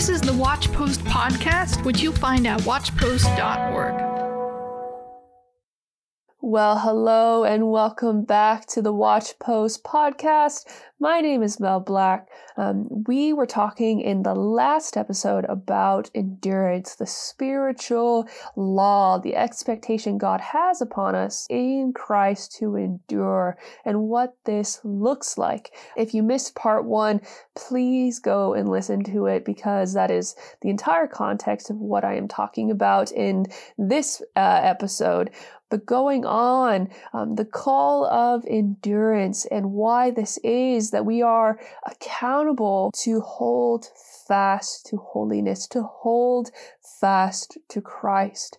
This is the Watch Post podcast, which you'll find at watchpost.org. Well, hello and welcome back to the Watch Post podcast. My name is Mel Black. Um, we were talking in the last episode about endurance, the spiritual law, the expectation God has upon us in Christ to endure, and what this looks like. If you missed part one, please go and listen to it because that is the entire context of what I am talking about in this uh, episode. But going on, um, the call of endurance and why this is that we are accountable to hold fast to holiness, to hold fast to Christ.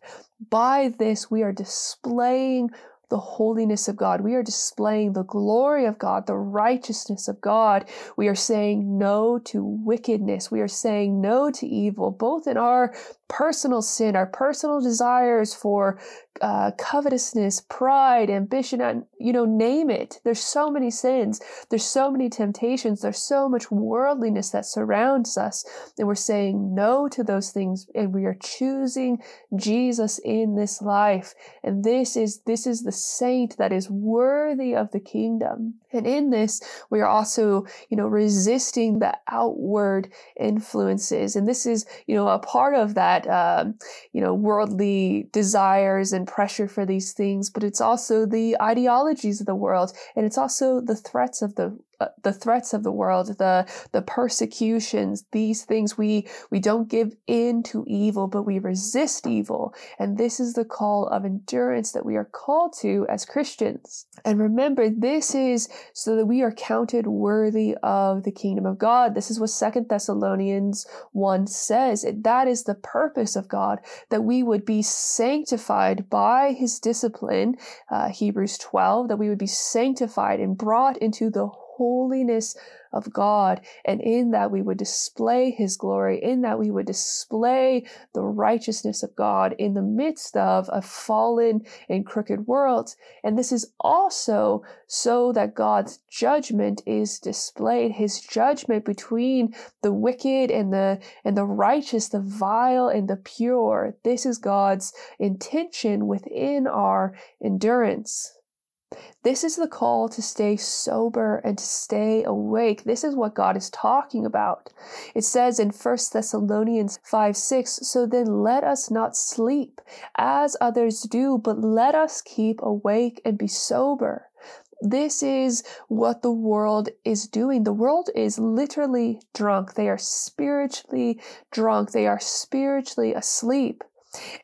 By this, we are displaying the holiness of God. We are displaying the glory of God, the righteousness of God. We are saying no to wickedness. We are saying no to evil, both in our personal sin, our personal desires for uh, covetousness, pride, ambition, and you know, name it. There's so many sins. There's so many temptations. There's so much worldliness that surrounds us. And we're saying no to those things and we are choosing Jesus in this life. And this is, this is the saint that is worthy of the kingdom. And in this, we are also, you know, resisting the outward influences. And this is, you know, a part of that, um, you know, worldly desires and pressure for these things, but it's also the ideologies of the world. And it's also the threats of the the threats of the world, the the persecutions, these things we we don't give in to evil, but we resist evil. And this is the call of endurance that we are called to as Christians. And remember, this is so that we are counted worthy of the kingdom of God. This is what Second Thessalonians 1 says. That is the purpose of God, that we would be sanctified by his discipline, uh, Hebrews 12, that we would be sanctified and brought into the holiness of God. And in that we would display his glory, in that we would display the righteousness of God in the midst of a fallen and crooked world. And this is also so that God's judgment is displayed, his judgment between the wicked and the, and the righteous, the vile and the pure. This is God's intention within our endurance. This is the call to stay sober and to stay awake. This is what God is talking about. It says in 1 Thessalonians 5 6, so then let us not sleep as others do, but let us keep awake and be sober. This is what the world is doing. The world is literally drunk. They are spiritually drunk. They are spiritually asleep.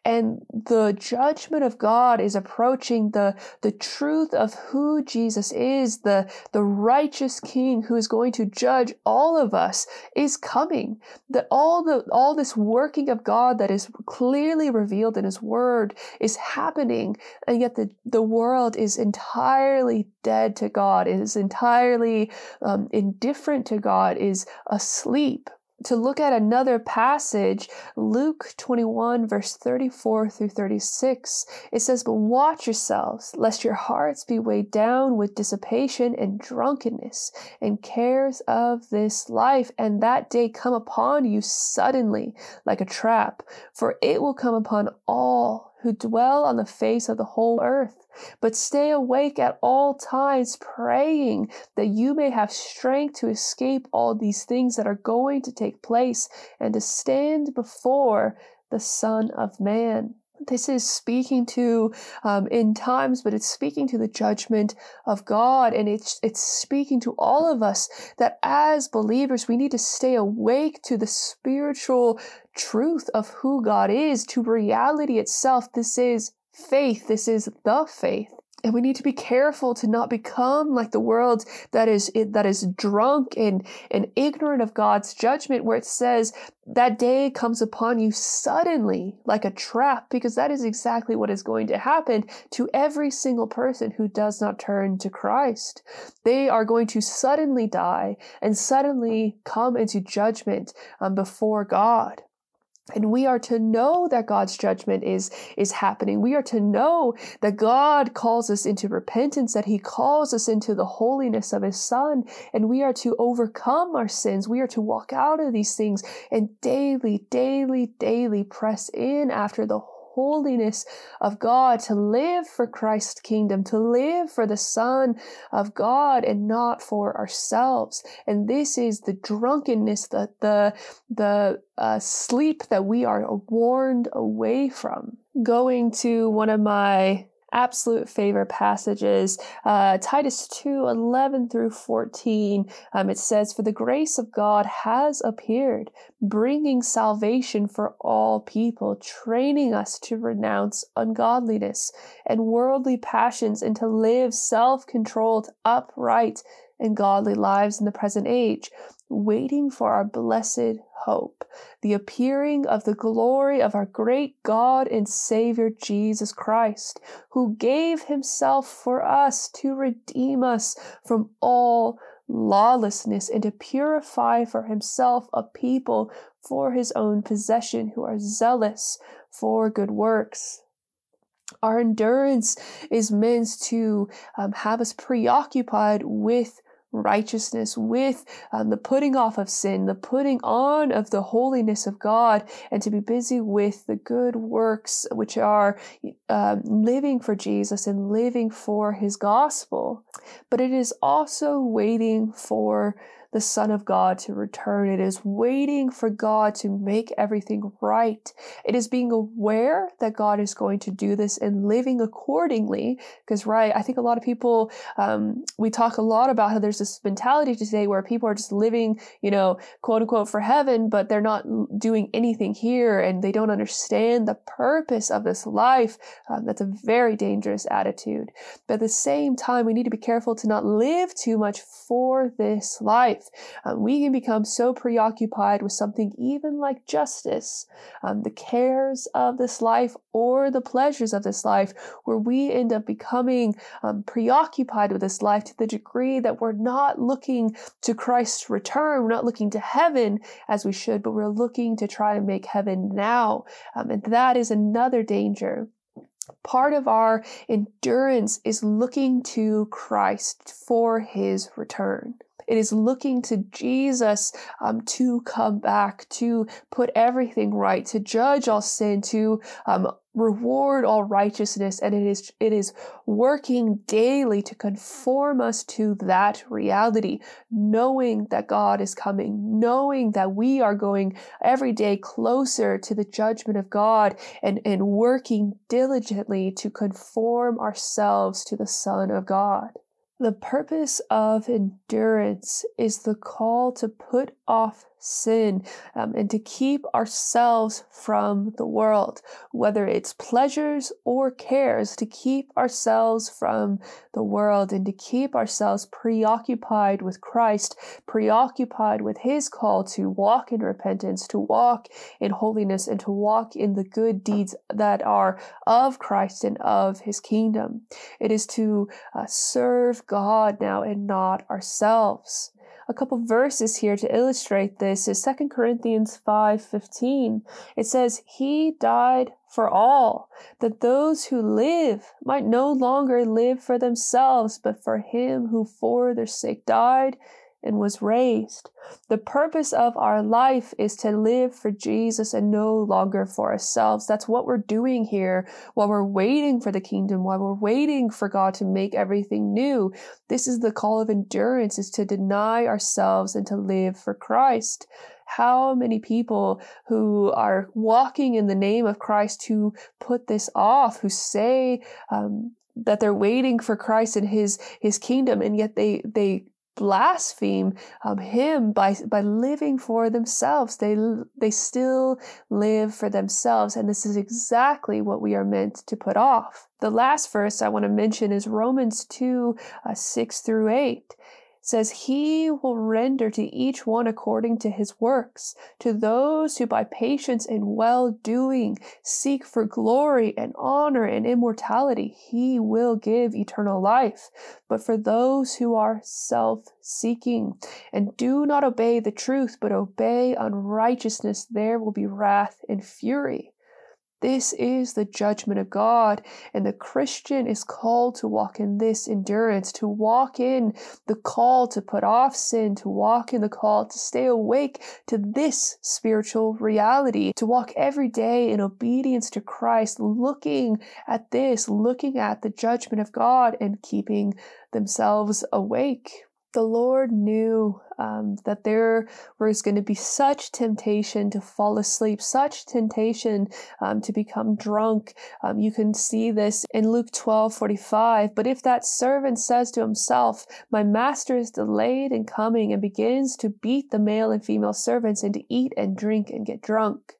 And the judgment of God is approaching the, the truth of who Jesus is, the, the righteous king who is going to judge all of us is coming. That all the, all this working of God that is clearly revealed in his word is happening. And yet the, the world is entirely dead to God, is entirely um, indifferent to God, is asleep to look at another passage, Luke 21, verse 34 through 36, it says, But watch yourselves, lest your hearts be weighed down with dissipation and drunkenness and cares of this life, and that day come upon you suddenly like a trap, for it will come upon all who dwell on the face of the whole earth. But stay awake at all times, praying that you may have strength to escape all these things that are going to take place and to stand before the Son of Man. This is speaking to um, in times, but it's speaking to the judgment of God, and it's it's speaking to all of us that as believers we need to stay awake to the spiritual truth of who God is, to reality itself. This is faith. This is the faith. And we need to be careful to not become like the world that is that is drunk and, and ignorant of God's judgment, where it says that day comes upon you suddenly like a trap, because that is exactly what is going to happen to every single person who does not turn to Christ. They are going to suddenly die and suddenly come into judgment um, before God. And we are to know that God's judgment is, is happening. We are to know that God calls us into repentance, that He calls us into the holiness of His Son, and we are to overcome our sins. We are to walk out of these things and daily, daily, daily press in after the holiness of God, to live for Christ's kingdom, to live for the Son of God and not for ourselves. And this is the drunkenness, the, the, the uh, sleep that we are warned away from. Going to one of my absolute favorite passages. Uh, Titus 2 11 through 14. Um, it says, For the grace of God has appeared, bringing salvation for all people, training us to renounce ungodliness and worldly passions and to live self controlled, upright, and godly lives in the present age, waiting for our blessed hope, the appearing of the glory of our great God and Savior Jesus Christ, who gave himself for us to redeem us from all lawlessness and to purify for himself a people for his own possession who are zealous for good works. Our endurance is meant to um, have us preoccupied with righteousness, with um, the putting off of sin, the putting on of the holiness of God, and to be busy with the good works which are um, living for Jesus and living for his gospel. But it is also waiting for the Son of God to return. It is waiting for God to make everything right. It is being aware that God is going to do this and living accordingly. Because, right, I think a lot of people, um, we talk a lot about how there's this mentality today where people are just living, you know, quote unquote for heaven, but they're not doing anything here and they don't understand the purpose of this life. Um, that's a very dangerous attitude. But at the same time, we need to be careful to not live too much for this life life. Um, we can become so preoccupied with something even like justice, um, the cares of this life, or the pleasures of this life, where we end up becoming um, preoccupied with this life to the degree that we're not looking to Christ's return, we're not looking to heaven as we should, but we're looking to try and make heaven now. Um, and that is another danger. Part of our endurance is looking to Christ for his return. It is looking to Jesus um, to come back, to put everything right, to judge all sin, to um, reward all righteousness, and it is it is working daily to conform us to that reality, knowing that God is coming, knowing that we are going every day closer to the judgment of God, and and working diligently to conform ourselves to the Son of God. The purpose of endurance is the call to put off sin um, and to keep ourselves from the world, whether it's pleasures or cares, to keep ourselves from the world and to keep ourselves preoccupied with Christ, preoccupied with His call to walk in repentance, to walk in holiness, and to walk in the good deeds that are of Christ and of His kingdom. It is to uh, serve God now and not ourselves a couple verses here to illustrate this is 2 Corinthians 5:15. It says, "He died for all, that those who live might no longer live for themselves, but for him who for their sake died and was raised. The purpose of our life is to live for Jesus and no longer for ourselves. That's what we're doing here while we're waiting for the kingdom, while we're waiting for God to make everything new. This is the call of endurance is to deny ourselves and to live for Christ. How many people who are walking in the name of Christ who put this off, who say, um, that they're waiting for Christ and his his kingdom and yet they they blaspheme um, him by by living for themselves. They they still live for themselves and this is exactly what we are meant to put off. The last verse i want to mention is romans 2 uh, 6 through 8 it says he will render to each one according to his works. To those who by patience and well doing seek for glory and honor and immortality, he will give eternal life. But for those who are self seeking and do not obey the truth, but obey unrighteousness, there will be wrath and fury. This is the judgment of God, and the Christian is called to walk in this endurance, to walk in the call to put off sin, to walk in the call to stay awake to this spiritual reality, to walk every day in obedience to Christ, looking at this, looking at the judgment of God, and keeping themselves awake the Lord knew um, that there was going to be such temptation to fall asleep, such temptation um, to become drunk. Um, you can see this in Luke 12 45. But if that servant says to himself, My master is delayed in coming, and begins to beat the male and female servants, and to eat and drink and get drunk,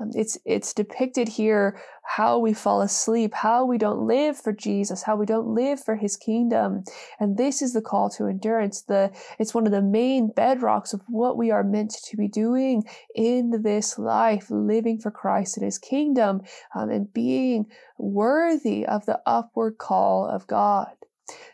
um, it's it's depicted here how we fall asleep, how we don't live for Jesus, how we don't live for His kingdom, and this is the call to endurance. The it's one of the main bedrocks of what we are meant to be doing in this life, living for Christ and His kingdom, um, and being worthy of the upward call of God.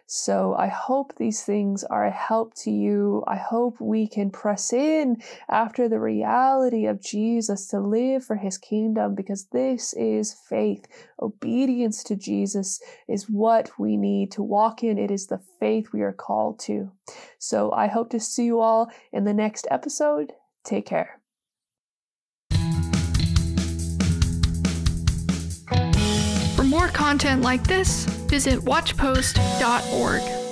So I hope these things are a help to you. I hope we can press in after the reality of Jesus to live for his kingdom because this is faith. Obedience to Jesus is what we need to walk in. It is the faith we are called to. So I hope to see you all in the next episode. Take care. Content like this, visit watchpost.org.